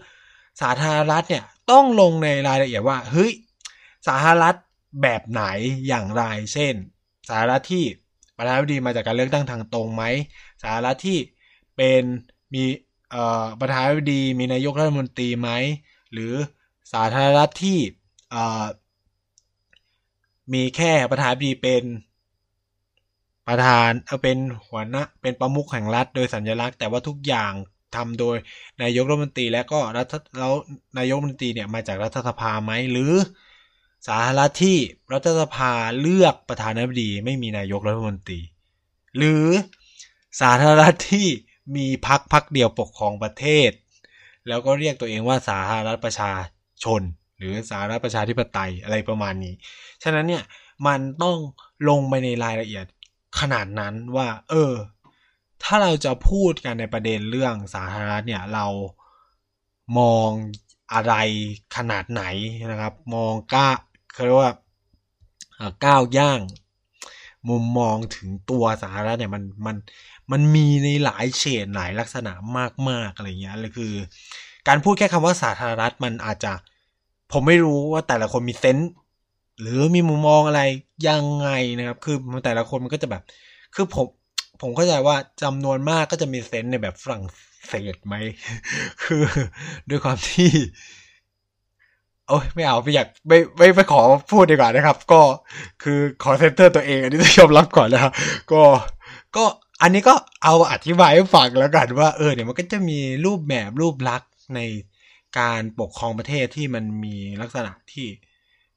สาธารณรัฐเนี่ยต้องลงในรายละเอียดว่าเฮ้ยสาธารณรัฐแบบไหนอย่างไร เช่น สาธารณรัฐที่ ประธานาธิบดีมาจากการเลือกตั้งทางตรงไหมสาธารณรัฐที่เป็นมีเอ่อประธานาธิบดีมีนายกรัฐมนตรีไหมหรือสาธารณรัฐที่เอ่อมีแค่ประธานาธิบดีเป็นประธานเอาเป็นหัวหน้าเป็นประมุขแห่งรัฐโดยสัญลักษณ์แต่ว่าทุกอย่างทำโดยนายกรัฐมนตรีและก็รัฐแล้วนายกรัฐมนตรีเนี่ยมาจากรัฐสภาไหมหรือ สาธารณรัฐที่รัฐสภาเลือกประธานาธิบดีไม่มีนายกรัฐมนตรี หรือสาธารณรัฐที่มีพักพักเดียวปกครองประเทศ แล้วก็เรียกตัวเองว่าสาธารณรัฐประชาชน หรือสาธารณรัฐประชาธิปไตยอะไรประมาณนี้ ฉะนั้นเนี่ยมันต้องลงไปในรายละเอียดขนาดนั้นว่า เออ ถ้าเราจะพูดกันในประเด็นเรื่องสาธารณะเนี่ยเรามองอะไรขนาดไหนนะครับ มองกล้า เขาเรียกว่าก้าวย่าง มุมมองถึงตัวสาธารณะเนี่ยมันมันมันมีในหลายเฉดหลายลักษณะมากๆอะไรเงี้ยเลยคือ การพูดแค่คำว่าสาธารณรัฐมันอาจจะ ผมไม่รู้ว่าแต่ละคนมีเซนส์หรือมีมุมมองอะไรยังไงนะครับ คือแต่ละคนมันก็จะแบบ คือผมผมเข้าใจว่าจำนวนมากก็จะมีเซนส์ในแบบฝรั่งเศสไหม คือด้วยความที่ อ้ยไม่เอาไม่อยากไม่ไม่ไปขอพูดดีกว่านะครับ ก็คือขอเซนเตอร์ตัวเองอันนี้ต้องยอมรับก่อนนะครับก็ก็อันนี้ก็เอาอธิบายให้ฟังแล้วกันว่าเออเนี่ยมันก็จะมีรูปแบบรูปลักษณ์ในการปกครองประเทศที่มันมีลักษณะที่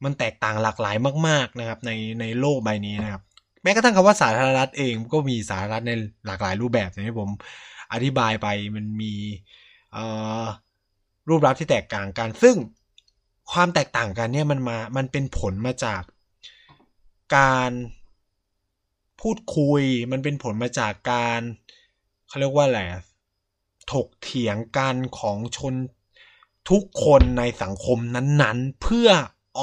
มันแตกต่างหลากหลายมาก ๆนะครับ ในในโลกใบนี้นะครับ แม้กระทั่งคำว่าสาธารณรัฐเองก็มีสาธารณรัฐในหลากหลายรูปแบบอย่างที่ผมอธิบายไปมันมีรูปลักษณ์ที่แตกต่างกัน ซึ่ง ความแตกต่างกันเนี่ยมันมา มันเป็นผลมาจากการพูดคุย มันเป็นผลมาจากการเขาเรียกว่าอะไรถกเถียงกันของชนทุกคนในสังคมนั้นๆ เพื่อ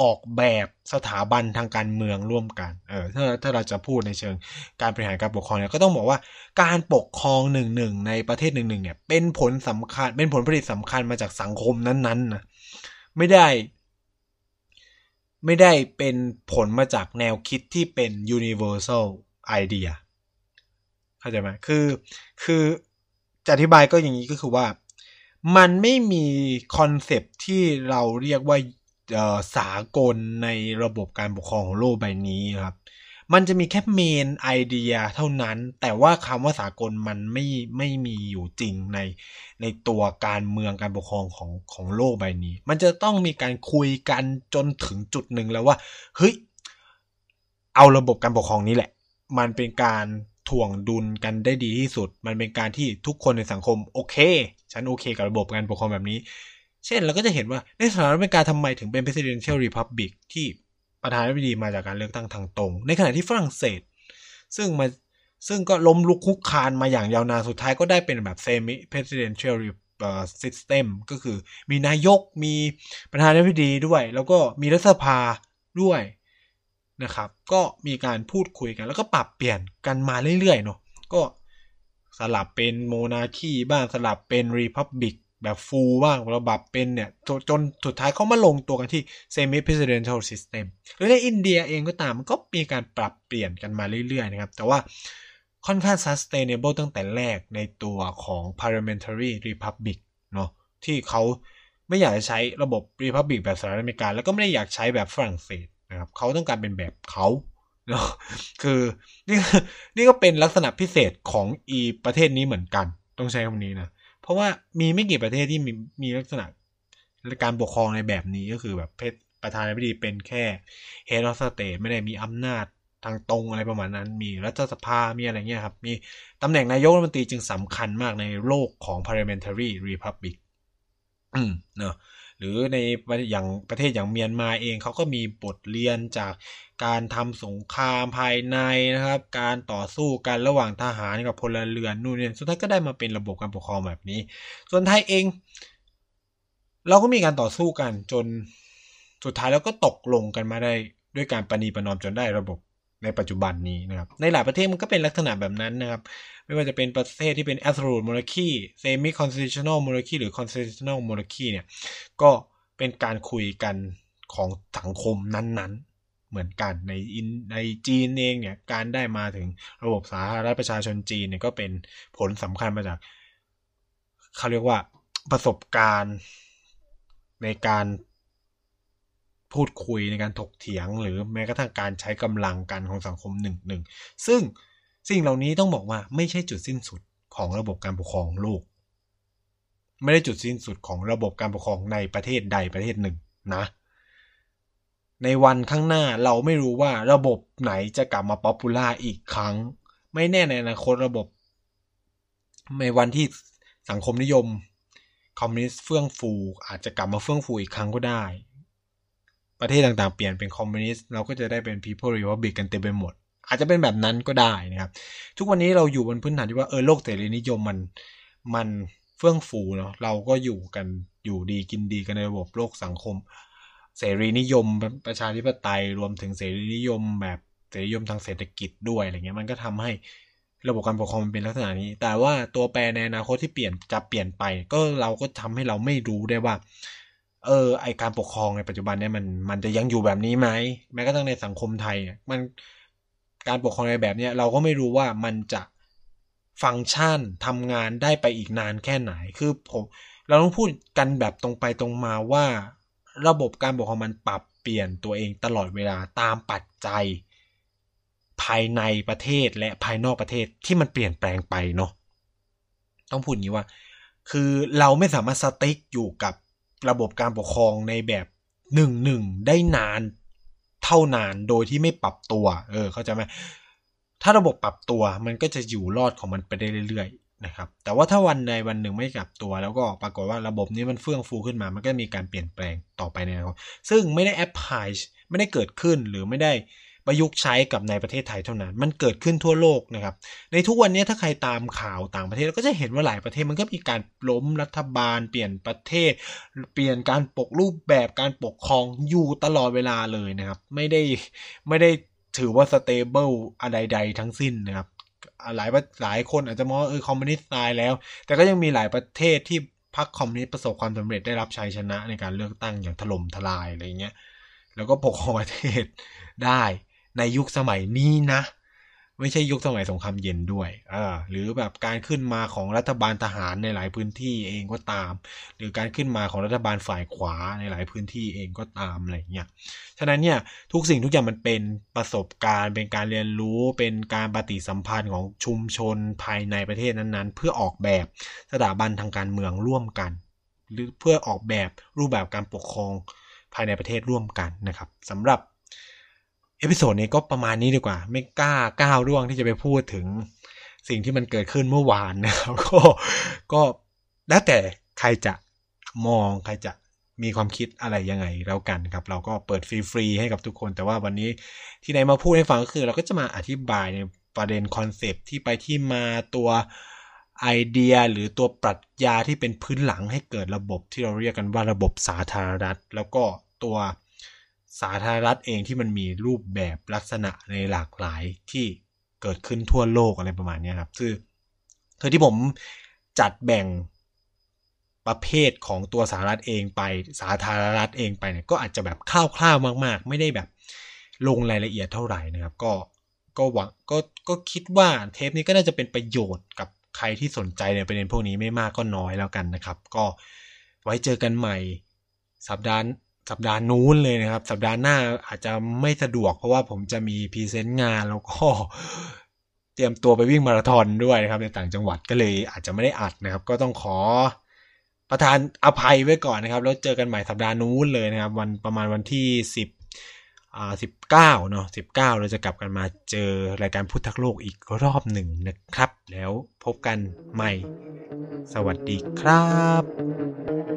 ออกแบบสถาบันทางการเมืองร่วมกัน เออ ถ้าถ้าเราจะพูดในเชิงการบริหารการปกครองเนี่ยก็ต้องบอกว่าการปกครองหนึ่งหนึ่งในประเทศหนึ่งหนึ่งเนี่ยเป็นผลสำคัญ เป็นผลผลิตสำคัญมาจากสังคมนั้นๆนะ ไม่ได้ ไม่ได้เป็นผลมาจากแนวคิดที่เป็น universal idea เข้าใจไหมคือ คือจะอธิบายก็อย่างนี้ก็คือว่า มันไม่มีคอนเซปที่เราเรียกว่าสากลในระบบการปกครองของโลกใบนี้ครับ มันจะมีแค่เมนไอเดียเท่านั้น แต่ว่าคำว่าสากลมันไม่ไม่มีอยู่จริงในในตัวการเมืองการปกครองของของโลกใบนี้ มันจะต้องมีการคุยกันจนถึงจุดหนึ่งแล้วว่าเฮ้ยเอาระบบการปกครองนี้แหละ มันเป็นการถ่วงดุลกันได้ดีที่สุด มันเป็นการที่ทุกคนในสังคมโอเค ฉันโอเคกับระบบการปกครองแบบนี้ เช่นเราก็จะเห็นว่าในสหรัฐอเมริกาทำไมถึงเป็น presidential republic ที่ ประธานาธิบดีมาจากการเลือกตั้งทางตรง ในขณะที่ฝรั่งเศส ซึ่งมาซึ่งก็ล้มลุกคุกคานมาอย่างยาวนานสุดท้ายก็ได้เป็นแบบ semi presidential system ก็คือมีนายกมีประธานาธิบดีด้วย แล้วก็มีรัฐสภาด้วยนะครับ ก็มีการพูดคุยกัน แล้วก็ปรับเปลี่ยนกันมาเรื่อยๆเนาะก็สลับเป็นโมนาคีบ้างสลับเป็นรีพับบิก แบบฟูลบ้างระบับเป็นเนี่ย จนสุดท้ายเขามาลงตัวกันที่ semi presidential system หรือในอินเดียเองก็ตามก็มีการปรับเปลี่ยนกันมาเรื่อยๆนะครับ แต่ว่าค่อนข้าง sustainable ตั้งแต่แรกในตัวของ parliamentary republic เนาะที่เขาไม่อยากจะใช้ระบบ republic แบบสหรัฐอเมริกา แล้วก็ไม่ได้อยากใช้แบบฝรั่งเศสนะครับเขาต้องการเป็นแบบเขาเนาะคือนี่นี่ก็เป็นลักษณะพิเศษของอีประเทศนี้เหมือนกัน ต้องใช้คำนี้นะ เพราะว่ามีไม่กี่ประเทศที่มีมีลักษณะการปกครองในแบบนี้ก็คือแบบเพศประธานาธิบดีเป็นแค่ head of state ไม่ได้มีอำนาจทางตรงอะไรประมาณนั้น มีรัฐสภา มีอะไรเงี้ยครับ มีตำแหน่งนายกรัฐมนตรีจึงสำคัญมากในโลกของ parliamentary republic อืมเนาะ หรือในอย่างประเทศอย่างเมียนมาเองเขาก็มีบทเรียนจากการทำสงครามภายในนะครับ การต่อสู้กันระหว่างทหารกับพลเรือนนู่นนี่สุดท้ายก็ได้มาเป็นระบบการปกครองแบบนี้ ส่วนไทยเอง เราก็มีการต่อสู้กันจนสุดท้ายแล้วก็ตกลงกันมาได้ด้วยการประนีประนอมจนได้ระบบ ในปัจจุบันนี้นะครับ ในหลายประเทศมันก็เป็นลักษณะแบบนั้นนะครับ ไม่ว่าจะเป็นประเทศที่เป็น absolute monarchy semi constitutional monarchy หรือ constitutional monarchy เนี่ย ก็เป็นการคุยกันของสังคมนั้นๆ เหมือนกันในในจีนเองเนี่ย การได้มาถึงระบบสาธารณรัฐประชาชนจีนเนี่ยก็เป็นผลสำคัญมาจากเขาเรียกว่าประสบการณ์ในการ พูดคุยในการถกเถียง หรือแม้กระทั่งการใช้กำลังกันของสังคมหนึ่งหนึ่งซึ่งสิ่งเหล่านี้ต้องบอกว่าไม่ใช่จุดสิ้นสุดของระบบการปกครองโลก ไม่ได้จุดสิ้นสุดของระบบการปกครองในประเทศใดประเทศหนึ่งนะ ในวันข้างหน้าเราไม่รู้ว่าระบบไหนจะกลับมาป๊อปปูล่าอีกครั้ง ไม่แน่ในอนาคตระบบในวันที่สังคมนิยม คอมมิวนิสต์เฟื่องฟูอาจจะกลับมาเฟื่องฟูอีกครั้งก็ได้ ประเทศต่างๆ เปลี่ยนเป็นคอมมิวนิสต์เราก็จะได้เป็น People Republic กันเต็มไปหมด อาจจะเป็นแบบนั้นก็ได้นะครับ ทุกวันนี้เราอยู่บนพื้นฐานที่ว่าเออโลกเสรีนิยมมันมันเฟื่องฟูเนาะเราก็อยู่กันอยู่ดีกินดีกันในระบบโลกสังคม เสรีนิยมประชาธิปไตยรวมถึงเสรีนิยมแบบเสรีนิยมทางเศรษฐกิจด้วยอะไรเงี้ยมันก็ทำให้ระบบการปกครองมันเป็นลักษณะนี้ แต่ว่าตัวแปรในอนาคตที่เปลี่ยนจะเปลี่ยนไป ก็เราก็ทำให้เราไม่รู้ได้ว่า เออไอการปกครองในปัจจุบันเนี่ยมันมันจะยังอยู่แบบนี้ไหมแม้กระทั่งในสังคมไทยมันการปกครองในแบบเนี้ยเราก็ไม่รู้ว่ามันจะฟังก์ชันทำงานได้ไปอีกนานแค่ไหนคือผมเราต้องพูดกันแบบตรงไปตรงมาว่า ระบบการปกครองมันปรับเปลี่ยนตัวเองตลอดเวลาตามปัจจัย ภายในประเทศและภายนอกประเทศที่มันเปลี่ยนแปลงไปเนาะต้องพูดอย่างนี้ว่า คือเราไม่สามารถสติ๊กอยู่กับ ระบบการปกครองในแบบหนึ่งหนึ่งได้นานเท่านานโดยที่ไม่ปรับตัว เออ เข้าใจไหมถ้าระบบปรับตัวมันก็จะอยู่รอดของมันไปได้เรื่อยๆนะครับ แต่ว่าถ้าวันใดวันหนึ่งไม่ปรับตัว แล้วก็ปรากฏว่าระบบนี้มันเฟื่องฟูขึ้นมา มันก็มีการเปลี่ยนแปลงต่อไปในอนาคตซึ่งไม่ได้ apply ไม่ได้เกิดขึ้นหรือไม่ได้ ประยุกต์ใช้กับในประเทศไทยเท่านั้น มันเกิดขึ้นทั่วโลกนะครับ ในทุกวันนี้ถ้าใครตามข่าวต่างประเทศก็จะเห็นว่าหลายประเทศมันก็มีการล้มรัฐบาล เปลี่ยนประเทศ เปลี่ยนการปกรูปแบบการปกครองอยู่ตลอดเวลาเลยนะครับ ไม่ได้ไม่ได้ถือว่า stable อะไรใดทั้งสิ้นนะครับหลายหลายคนอาจจะมองเออคอมมิวนิสต์ตายแล้ว แต่ก็ยังมีหลายประเทศที่พรรคคอมมิวนิสต์ประสบความสำเร็จได้รับชัยชนะในการเลือกตั้งอย่างถล่มทลายอะไรเงี้ย แล้วก็ปกครองประเทศได้ ในยุคสมัยนี้นะ ไม่ใช่ยุคสมัยสงครามเย็นด้วยอ่าหรือแบบการขึ้นมาของรัฐบาลทหารในหลายพื้นที่เองก็ตาม หรือการขึ้นมาของรัฐบาลฝ่ายขวาในหลายพื้นที่เองก็ตามอะไรเงี้ยฉะนั้นเนี่ยทุกสิ่งทุกอย่างมันเป็นประสบการณ์ เป็นการเรียนรู้เป็นการปฏิสัมพันธ์ของชุมชนภายในประเทศนั้นๆ เพื่อออกแบบสถาบันทางการเมืองร่วมกัน หรือเพื่อออกแบบรูปแบบการปกครองภายในประเทศร่วมกันนะครับสำหรับ episode นี้ก็ประมาณนี้ดีกว่า ไม่กล้าก้าวล่วงที่จะไปพูดถึงสิ่งที่มันเกิดขึ้นเมื่อวานนะครับก็ก็แล้วแต่ใครจะมองใครจะมีความคิดอะไรยังไงแล้วกันครับ เราก็เปิดฟรีๆให้กับทุกคน แต่ว่าวันนี้ที่ไหนมาพูดให้ฟังก็คือ เราก็จะมาอธิบายในประเด็นคอนเซปที่ไปที่มาตัวไอเดียหรือตัวปรัชญาที่เป็นพื้นหลังให้เกิดระบบที่เราเรียกกันว่าระบบสาธารณรัฐแล้วก็ตัว สาธารณรัฐเองที่มันมีรูปแบบลักษณะในหลากหลายที่เกิดขึ้นทั่วโลกอะไรประมาณนี้ครับคือคือที่ผมจัดแบ่งประเภทของตัวสาธารณรัฐเองไปสาธารณรัฐเองไปเนี่ยก็อาจจะแบบคร่าวๆมาก ๆ ไม่ได้แบบลงรายละเอียดเท่าไหร่นะครับ ก็ก็หวังก็ก็คิดว่าเทปนี้ก็น่าจะเป็นประโยชน์กับใครที่สนใจในประเด็นพวกนี้ไม่มากก็น้อยแล้วกันนะครับ ก็ไว้เจอกันใหม่สัปดาห์ สัปดาห์นู้นเลยนะครับ สัปดาห์หน้าอาจจะไม่สะดวก เพราะว่าผมจะมีพรีเซนต์งานแล้วก็เตรียมตัวไปวิ่งมาราธอนด้วยนะครับ ในต่างจังหวัดก็เลยอาจจะไม่ได้อัดนะครับ ก็ต้องขอประทานอภัยไว้ก่อนนะครับ แล้วเจอกันใหม่สัปดาห์นู้นเลยนะครับ วันประมาณวันที่สิบอ่าสิบเก้าเนาะสิบเก้าเราจะกลับกันมาเจอรายการพุทธโลกอีกรอบหนึ่งนะครับ แล้วพบกันใหม่ สวัสดีครับ